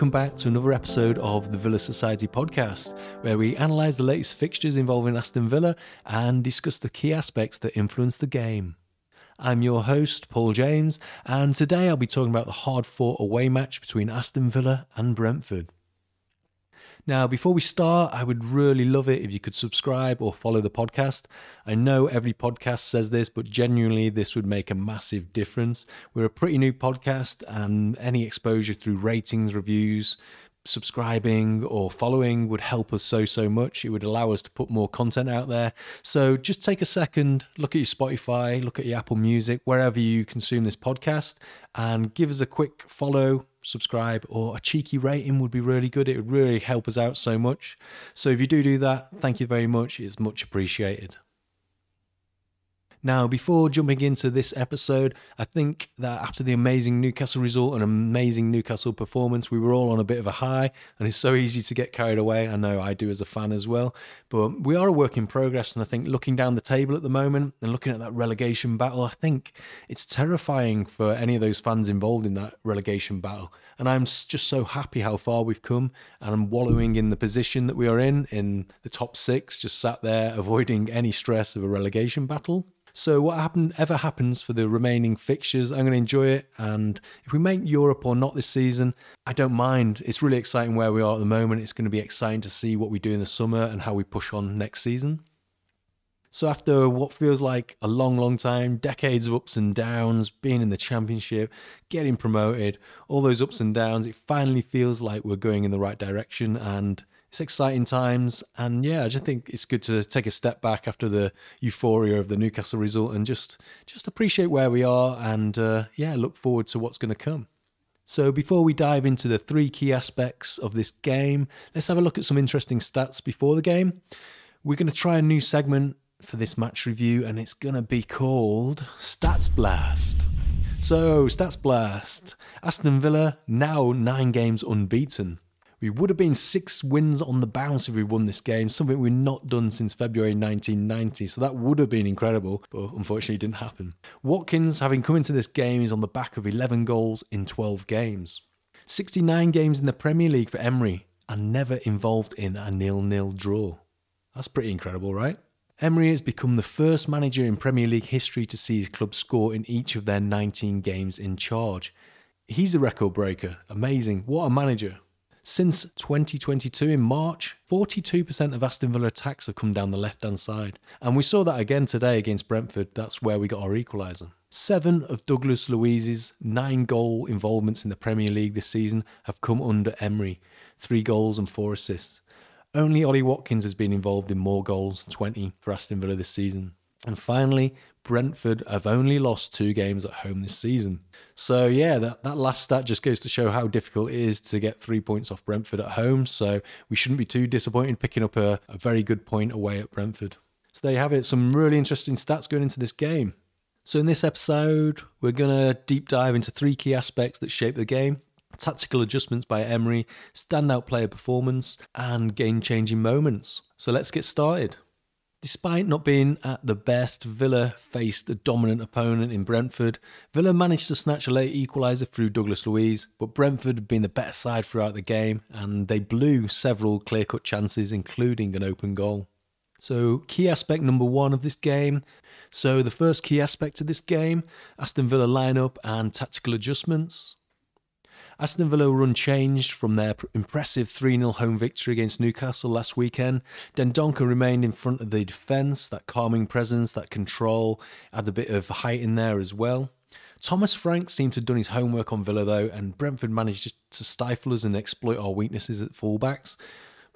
Welcome back to another episode of the Villa Society podcast, where we analyse the latest fixtures involving Aston Villa and discuss the key aspects that influence the game. I'm your host, Paul James, and today I'll be talking about the hard fought away match between Aston Villa and Brentford. Now, before we start, I would really love it if you could subscribe or follow the podcast. I know every podcast says this, but genuinely, this would make a massive difference. We're a pretty new podcast, and any exposure through ratings, reviews, subscribing or following would help us so so much it would allow us to put more content out there so just take a second look at your spotify look at your apple music wherever you consume this podcast and give us a quick follow subscribe or a cheeky rating would be really good. It would really help us out so much. So if you do do that thank you very much. It's much appreciated now, before jumping into this episode, I think that after the amazing Newcastle result and amazing Newcastle performance, we were all on a bit of a high, and it's so easy to get carried away. I know I do as a fan as well, but we are a work in progress. And I think looking down the table at the moment and looking at that relegation battle, I think it's terrifying for any of those fans involved in that relegation battle. And I'm just so happy how far we've come, and I'm wallowing in the position that we are in, in the top six, just sat there avoiding any stress of a relegation battle. So what happen ever happens for the remaining fixtures, I'm going to enjoy it. And if we make Europe or not this season, I don't mind. It's really exciting where we are at the moment. It's going to be exciting to see what we do in the summer and how we push on next season. So after what feels like a long, long time, decades of ups and downs, being in the championship, getting promoted, all those ups and downs, it finally feels like we're going in the right direction and it's exciting times, and yeah, I just think it's good to take a step back after the euphoria of the Newcastle result and just just appreciate where we are, and uh, yeah, look forward to what's going to come. So before we dive into the three key aspects of this game, let's have a look at some interesting stats before the game. We're going to try a new segment for this match review, and it's going to be called Stats Blast. So, Stats Blast. Aston Villa now nine games unbeaten. We would have been six wins on the bounce if we won this game, something we've not done since February 1990. So that would have been incredible, but unfortunately didn't happen. Watkins, having come into this game, is on the back of 11 goals in 12 games. 69 games in the Premier League for Emery and never involved in a nil-nil draw. That's pretty incredible, right? Emery has become the first manager in Premier League history to see his club score in each of their 19 games in charge. He's a record breaker. Amazing. What a manager. Since 2022 in March, 42% of Aston Villa attacks have come down the left hand side. And we saw that again today against Brentford. That's where we got our equaliser. Seven of Douglas Luiz's nine goal involvements in the Premier League this season have come under Emery three goals and four assists. Only Ollie Watkins has been involved in more goals, 20 for Aston Villa this season. And finally, Brentford have only lost two games at home this season. So, yeah, that, that last stat just goes to show how difficult it is to get three points off Brentford at home. So, we shouldn't be too disappointed picking up a, a very good point away at Brentford. So, there you have it. Some really interesting stats going into this game. So, in this episode, we're going to deep dive into three key aspects that shape the game tactical adjustments by Emery, standout player performance, and game changing moments. So, let's get started. Despite not being at the best, Villa faced a dominant opponent in Brentford. Villa managed to snatch a late equaliser through Douglas Luiz, but Brentford had been the better side throughout the game and they blew several clear cut chances, including an open goal. So, key aspect number one of this game. So, the first key aspect of this game Aston Villa lineup and tactical adjustments. Aston Villa were unchanged from their impressive 3 0 home victory against Newcastle last weekend. Dendoncker remained in front of the defence, that calming presence, that control, had a bit of height in there as well. Thomas Frank seemed to have done his homework on Villa though, and Brentford managed to stifle us and exploit our weaknesses at fullbacks.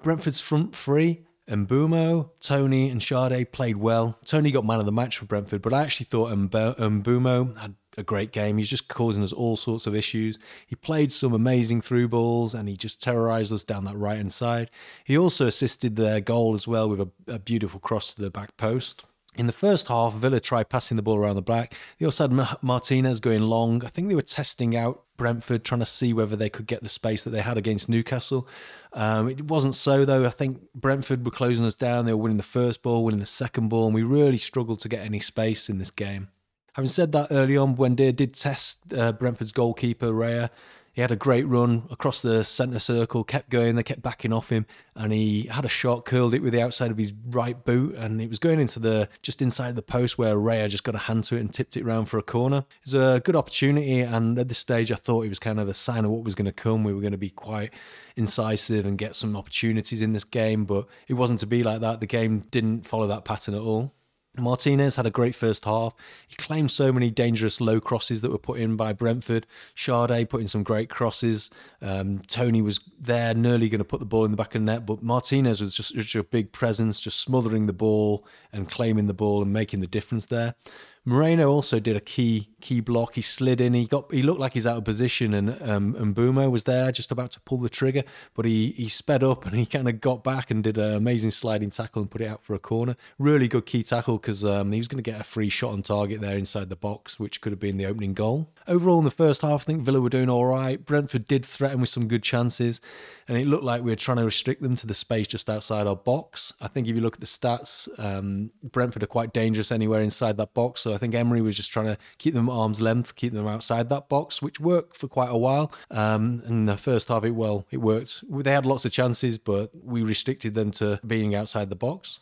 Brentford's front three Mbeumo, Toney, and Schade played well. Toney got man of the match for Brentford, but I actually thought Mbeumo had a great game. He's just causing us all sorts of issues. He played some amazing through balls and he just terrorised us down that right hand side. He also assisted their goal as well with a, a, beautiful cross to the back post. In the first half, Villa tried passing the ball around the back. They also had Martinez going long. I think they were testing out Brentford, trying to see whether they could get the space that they had against Newcastle. Um, it wasn't so, though. I think Brentford were closing us down. They were winning the first ball, winning the second ball, and we really struggled to get any space in this game. Having said that, early on, Buendia did test uh, Brentford's goalkeeper, Raya. He had a great run across the centre circle, kept going, they kept backing off him, and he had a shot, curled it with the outside of his right boot, and it was going into the just inside the post where Raya just got a hand to it and tipped it around for a corner. It was a good opportunity, and at this stage, I thought it was kind of a sign of what was going to come. We were going to be quite incisive and get some opportunities in this game, but it wasn't to be like that. The game didn't follow that pattern at all. Martinez had a great first half. He claimed so many dangerous low crosses that were put in by Brentford. Schade put in some great crosses. Um, Toney was there, nearly going to put the ball in the back of the net, but Martinez was just, just a big presence, just smothering the ball and claiming the ball and making the difference there. Moreno also did a key key block. He slid in. He got. He looked like he's out of position, and um, and Mbeumo was there just about to pull the trigger, but he he sped up and he kind of got back and did an amazing sliding tackle and put it out for a corner. Really good key tackle because um, he was going to get a free shot on target there inside the box, which could have been the opening goal. Overall, in the first half, I think Villa were doing all right. Brentford did threaten with some good chances, and it looked like we were trying to restrict them to the space just outside our box. I think if you look at the stats, um, Brentford are quite dangerous anywhere inside that box. So I think Emery was just trying to keep them at arm's length, keep them outside that box, which worked for quite a while. Um, in the first half, it well, it worked. They had lots of chances, but we restricted them to being outside the box.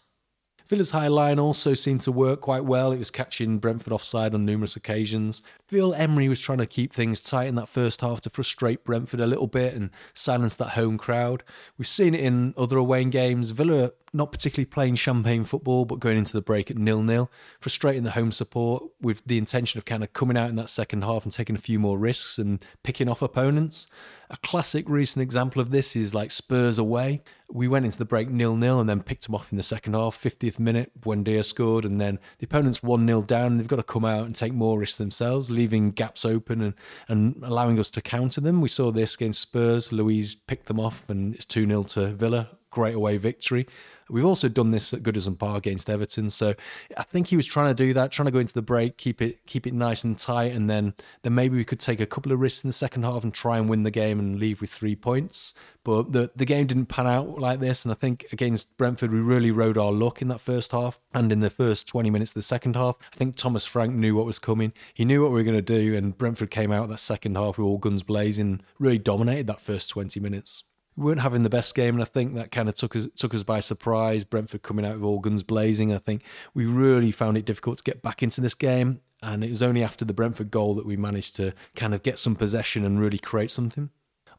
Villa's high line also seemed to work quite well. It was catching Brentford offside on numerous occasions. Phil Emery was trying to keep things tight in that first half to frustrate Brentford a little bit and silence that home crowd. We've seen it in other away games. Villa not particularly playing champagne football, but going into the break at nil nil, frustrating the home support with the intention of kind of coming out in that second half and taking a few more risks and picking off opponents. A classic recent example of this is like Spurs away. We went into the break nil nil and then picked them off in the second half. 50th minute, Buendia scored, and then the opponent's 1 0 down. And they've got to come out and take more risks themselves, leaving gaps open and, and allowing us to counter them. We saw this against Spurs. Luiz picked them off, and it's 2 0 to Villa. Great away victory. We've also done this at Goodison Park against Everton, so I think he was trying to do that, trying to go into the break, keep it keep it nice and tight, and then then maybe we could take a couple of risks in the second half and try and win the game and leave with three points. But the the game didn't pan out like this, and I think against Brentford we really rode our luck in that first half and in the first 20 minutes of the second half. I think Thomas Frank knew what was coming. He knew what we were going to do, and Brentford came out that second half with all guns blazing, really dominated that first 20 minutes we weren't having the best game, and I think that kind of took us took us by surprise. Brentford coming out with all guns blazing. I think we really found it difficult to get back into this game, and it was only after the Brentford goal that we managed to kind of get some possession and really create something.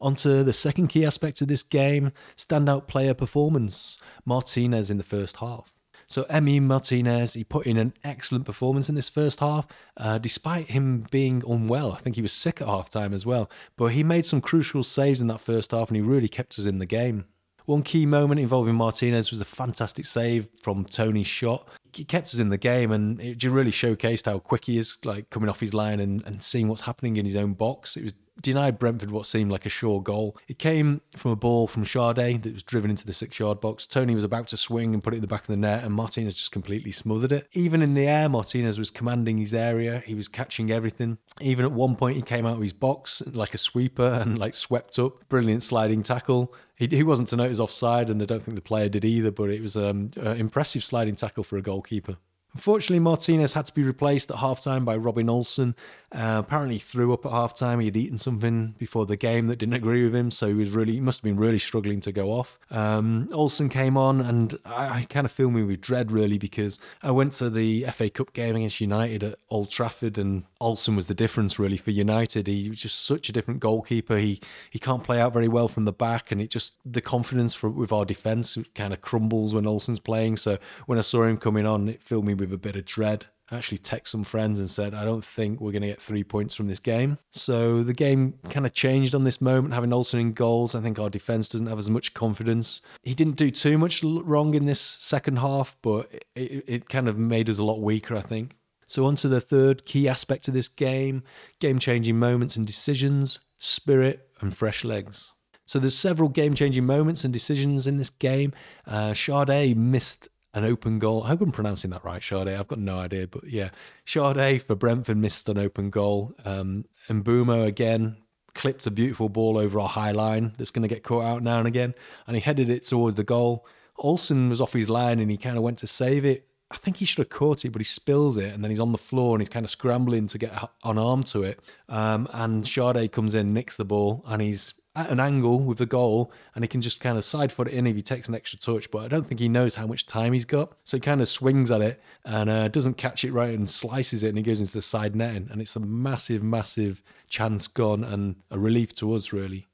Onto the second key aspect of this game: standout player performance. Martinez in the first half. So Emi Martinez, he put in an excellent performance in this first half, uh, despite him being unwell. I think he was sick at half time as well. But he made some crucial saves in that first half and he really kept us in the game. One key moment involving Martinez was a fantastic save from Toney's shot. He kept us in the game and it really showcased how quick he is, like coming off his line and, and seeing what's happening in his own box. It was denied Brentford what seemed like a sure goal. It came from a ball from Schade that was driven into the six yard box. Toney was about to swing and put it in the back of the net, and Martinez just completely smothered it. Even in the air, Martinez was commanding his area. He was catching everything. Even at one point, he came out of his box like a sweeper and like swept up. Brilliant sliding tackle. He, he wasn't to notice offside, and I don't think the player did either, but it was um, an impressive sliding tackle for a goalkeeper. Unfortunately, Martinez had to be replaced at halftime by Robin Olsen. Uh, apparently, threw up at halftime. He had eaten something before the game that didn't agree with him, so he was really he must have been really struggling to go off. Um, Olsen came on, and I, I kind of filled me with dread really because I went to the FA Cup game against United at Old Trafford, and Olsen was the difference really for United. He was just such a different goalkeeper. He he can't play out very well from the back, and it just the confidence for, with our defence kind of crumbles when Olsen's playing. So when I saw him coming on, it filled me with a bit of dread. Actually text some friends and said, I don't think we're going to get three points from this game. So the game kind of changed on this moment, having Olsen in goals. I think our defence doesn't have as much confidence. He didn't do too much wrong in this second half, but it, it kind of made us a lot weaker, I think. So, on to the third key aspect of this game game changing moments and decisions, spirit, and fresh legs. So, there's several game changing moments and decisions in this game. Uh, Schade missed an open goal. I hope I'm pronouncing that right, Schade. I've got no idea, but yeah, Schade for Brentford missed an open goal. Um, and Mbeumo again clipped a beautiful ball over our high line that's going to get caught out now and again, and he headed it towards the goal. Olsen was off his line and he kind of went to save it. I think he should have caught it, but he spills it, and then he's on the floor and he's kind of scrambling to get on arm to it. Um, and Schade comes in, nicks the ball, and he's at an angle with the goal and he can just kind of side foot it in if he takes an extra touch. But I don't think he knows how much time he's got. So he kind of swings at it and uh, doesn't catch it right and slices it and he goes into the side netting. And it's a massive, massive chance gone and a relief to us, really.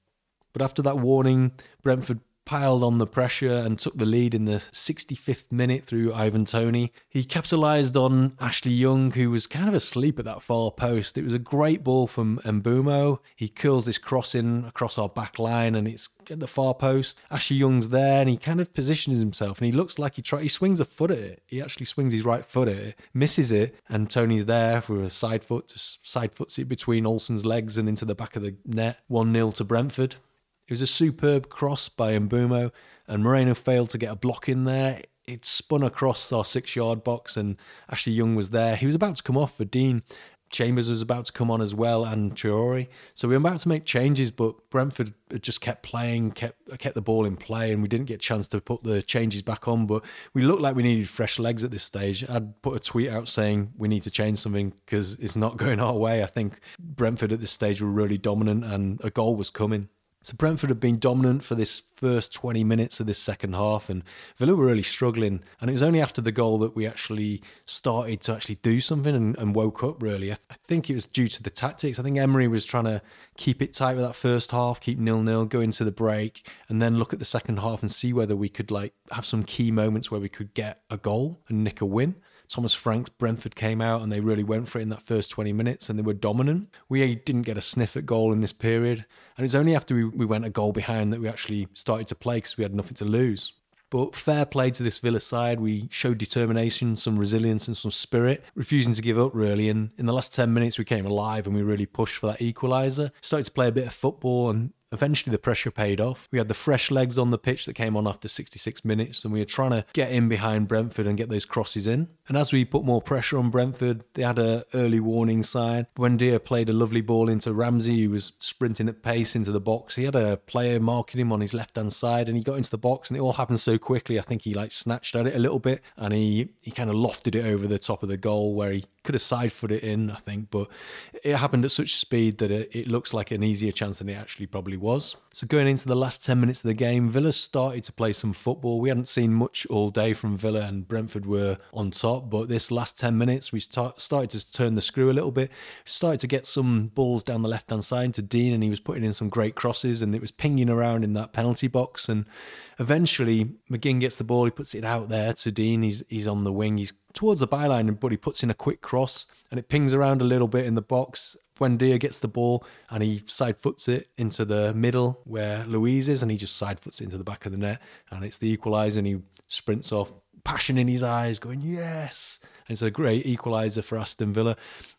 But after that warning, Brentford piled on the pressure and took the lead in the 65th minute through Ivan Toney. He capitalised on Ashley Young, who was kind of asleep at that far post. It was a great ball from Mbeumo. He curls this cross in across our back line and it's at the far post. Ashley Young's there and he kind of positions himself and he looks like he tries, he swings a foot at it. He actually swings his right foot at it, misses it, and Toney's there for a side foot, just side foots it between Olsen's legs and into the back of the net. 1 0 to Brentford. It was a superb cross by Mbeumo, and Moreno failed to get a block in there. It spun across our six yard box, and Ashley Young was there. He was about to come off for Digne. Chambers was about to come on as well, and Traore. So we were about to make changes, but Brentford just kept playing, kept kept the ball in play, and we didn't get a chance to put the changes back on. But we looked like we needed fresh legs at this stage. I'd put a tweet out saying we need to change something because it's not going our way. I think Brentford at this stage were really dominant, and a goal was coming. So Brentford had been dominant for this first 20 minutes of this second half, and Villa were really struggling. And it was only after the goal that we actually started to actually do something and, and woke up. Really, I, th- I, think it was due to the tactics. I think Emery was trying to keep it tight with that first half, keep nil nil, go into the break, and then look at the second half and see whether we could like have some key moments where we could get a goal and nick a win. Thomas Frank's Brentford came out and they really went for it in that first 20 minutes and they were dominant. We didn't get a sniff at goal in this period. And it's only after we, we went a goal behind that we actually started to play because we had nothing to lose. But fair play to this Villa side. We showed determination, some resilience, and some spirit, refusing to give up really. And in the last 10 minutes, we came alive and we really pushed for that equaliser. Started to play a bit of football and Eventually, the pressure paid off. We had the fresh legs on the pitch that came on after 66 minutes, and we were trying to get in behind Brentford and get those crosses in. And as we put more pressure on Brentford, they had an early warning sign. Buendia played a lovely ball into Ramsey, who was sprinting at pace into the box. He had a player marking him on his left hand side, and he got into the box, and it all happened so quickly. I think he like snatched at it a little bit, and he he kind of lofted it over the top of the goal where he could have side foot it in, I think, but it happened at such speed that it, it, looks like an easier chance than it actually probably was. So going into the last 10 minutes of the game, Villa started to play some football. We hadn't seen much all day from Villa and Brentford were on top, but this last 10 minutes, we start, started to turn the screw a little bit, started to get some balls down the left-hand side to Digne and he was putting in some great crosses and it was pinging around in that penalty box and eventually McGinn gets the ball, he puts it out there to Digne, he's, he's on the wing, he's towards the byline, but he puts in a quick cross and it pings around a little bit in the box. Buendia gets the ball and he side foots it into the middle where Luiz is, and he just side foots it into the back of the net, and it's the equaliser, and he sprints off, passion in his eyes, going yes. It's a great equaliser for Aston Villa.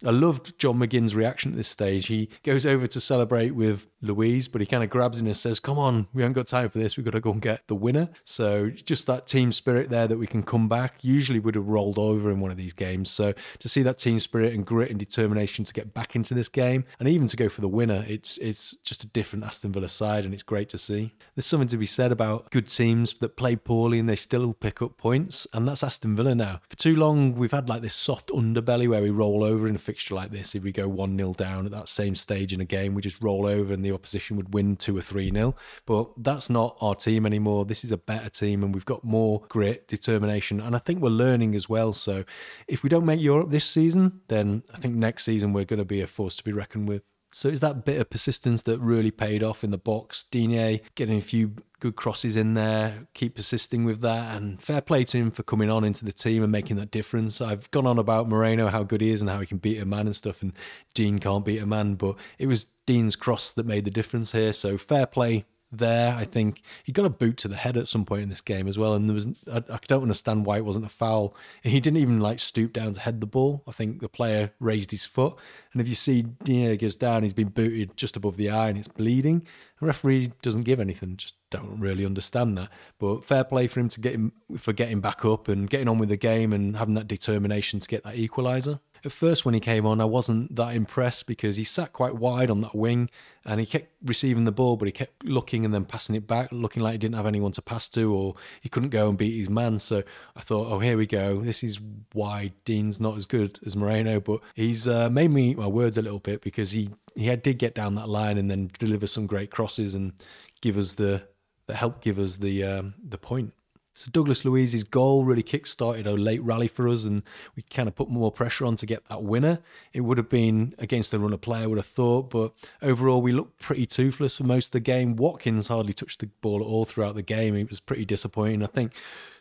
I loved John McGinn's reaction at this stage. He goes over to celebrate with Luiz, but he kind of grabs him and says, Come on, we haven't got time for this. We've got to go and get the winner. So just that team spirit there that we can come back. Usually would have rolled over in one of these games. So to see that team spirit and grit and determination to get back into this game and even to go for the winner, it's it's just a different Aston Villa side and it's great to see. There's something to be said about good teams that play poorly and they still pick up points, and that's Aston Villa now. For too long, we've had like this soft underbelly where we roll over in a fixture like this. If we go 1 0 down at that same stage in a game, we just roll over and the opposition would win 2 or 3 nil. But that's not our team anymore. This is a better team and we've got more grit, determination, and I think we're learning as well. So if we don't make Europe this season, then I think next season we're going to be a force to be reckoned with. So it's that bit of persistence that really paid off in the box. Digne getting a few good crosses in there, keep persisting with that, and fair play to him for coming on into the team and making that difference. I've gone on about Moreno, how good he is and how he can beat a man and stuff, and Digne can't beat a man, but it was Digne's cross that made the difference here. So fair play there. I think he got a boot to the head at some point in this game as well, and there was I, I, don't understand why it wasn't a foul. He didn't even like stoop down to head the ball. I think the player raised his foot, and if you see Digne goes down, he's been booted just above the eye and it's bleeding. The referee doesn't give anything. Just don't really understand that. But fair play for him to get him for getting back up and getting on with the game and having that determination to get that equaliser. At first, when he came on, I wasn't that impressed because he sat quite wide on that wing and he kept receiving the ball, but he kept looking and then passing it back, looking like he didn't have anyone to pass to or he couldn't go and beat his man. So I thought, oh, here we go. This is why Digne's not as good as Moreno, but he's uh, made me eat my words a little bit because he, he did get down that line and then deliver some great crosses and give us the, the help give us the um, the point. So Douglas Luiz's goal really kick-started a late rally for us, and we kind of put more pressure on to get that winner. It would have been against the runner player, I would have thought, but overall we looked pretty toothless for most of the game. Watkins hardly touched the ball at all throughout the game. It was pretty disappointing. I think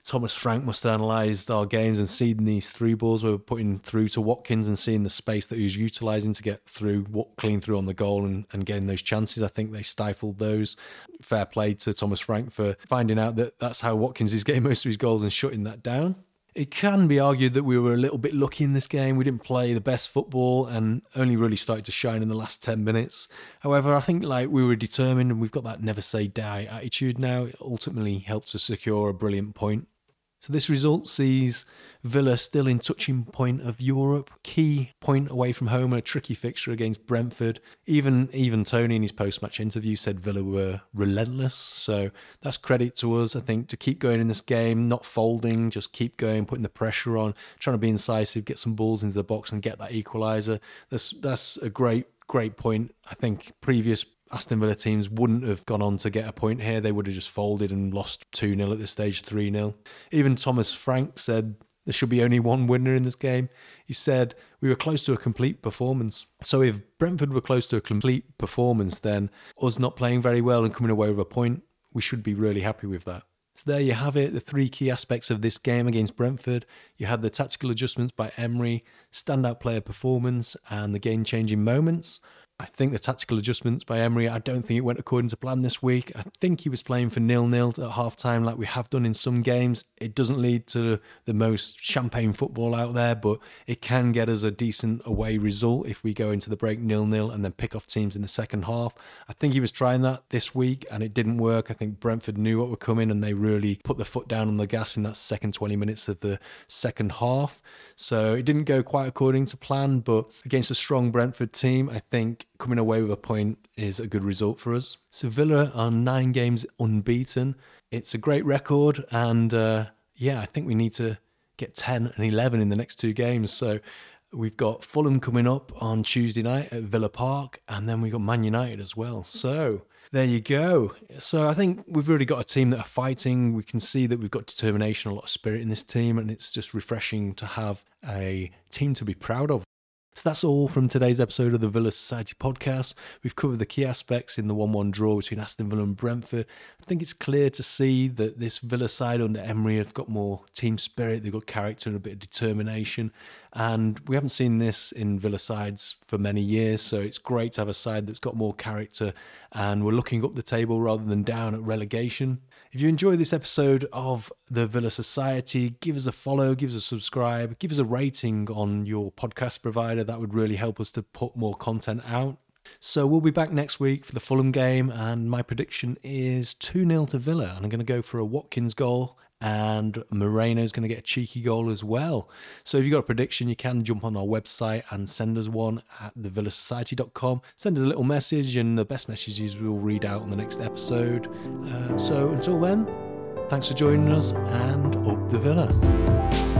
Thomas Frank must have analysed our games and seen these three balls we were putting through to Watkins and seeing the space that he was utilising to get through, clean through on the goal and, and getting those chances. I think they stifled those. Fair play to Thomas Frank for finding out that that's how Watkins is getting most of his goals and shutting that down. It can be argued that we were a little bit lucky in this game. We didn't play the best football and only really started to shine in the last 10 minutes. However, I think like we were determined and we've got that never say die attitude now. It ultimately helped us secure a brilliant point. So this result sees Villa still in touching point of Europe, key point away from home, and a tricky fixture against Brentford. Even even Toney in his post-match interview said Villa were relentless. So that's credit to us, I think, to keep going in this game, not folding, just keep going, putting the pressure on, trying to be incisive, get some balls into the box and get that equaliser. That's that's a great great point. I think previous Aston Villa teams wouldn't have gone on to get a point here. They would have just folded and lost 2 0 at this stage, 3 0. Even Thomas Frank said there should be only one winner in this game. He said, We were close to a complete performance. So if Brentford were close to a complete performance, then us not playing very well and coming away with a point, we should be really happy with that. So there you have it, the three key aspects of this game against Brentford. You had the tactical adjustments by Emery, standout player performance, and the game changing moments. I think the tactical adjustments by Emery, I don't think it went according to plan this week. I think he was playing for nil nil at half time, like we have done in some games. It doesn't lead to the most champagne football out there, but it can get us a decent away result if we go into the break nil nil and then pick off teams in the second half. I think he was trying that this week and it didn't work. I think Brentford knew what were coming and they really put the foot down on the gas in that second 20 minutes of the second half. So it didn't go quite according to plan, but against a strong Brentford team, I think coming away with a point is a good result for us. Sevilla are nine games unbeaten. It's a great record, and uh, yeah, I think we need to get 10 and 11 in the next two games. So we've got Fulham coming up on Tuesday night at Villa Park, and then we've got Man United as well. So there you go. So I think we've really got a team that are fighting. We can see that we've got determination, a lot of spirit in this team, and it's just refreshing to have a team to be proud of. So that's all from today's episode of the Villa Society podcast. We've covered the key aspects in the 1 1 draw between Aston Villa and Brentford. I think it's clear to see that this Villa side under Emery have got more team spirit, they've got character and a bit of determination. And we haven't seen this in Villa sides for many years, so it's great to have a side that's got more character and we're looking up the table rather than down at relegation. If you enjoy this episode of the Villa Society, give us a follow, give us a subscribe, give us a rating on your podcast provider. That would really help us to put more content out. So we'll be back next week for the Fulham game, and my prediction is 2 0 to Villa. And I'm going to go for a Watkins goal and Moreno's going to get a cheeky goal as well. So if you've got a prediction, you can jump on our website and send us one at thevillasociety.com. Send us a little message, and the best messages we'll read out on the next episode. Uh, so until then, thanks for joining us, and up the Villa.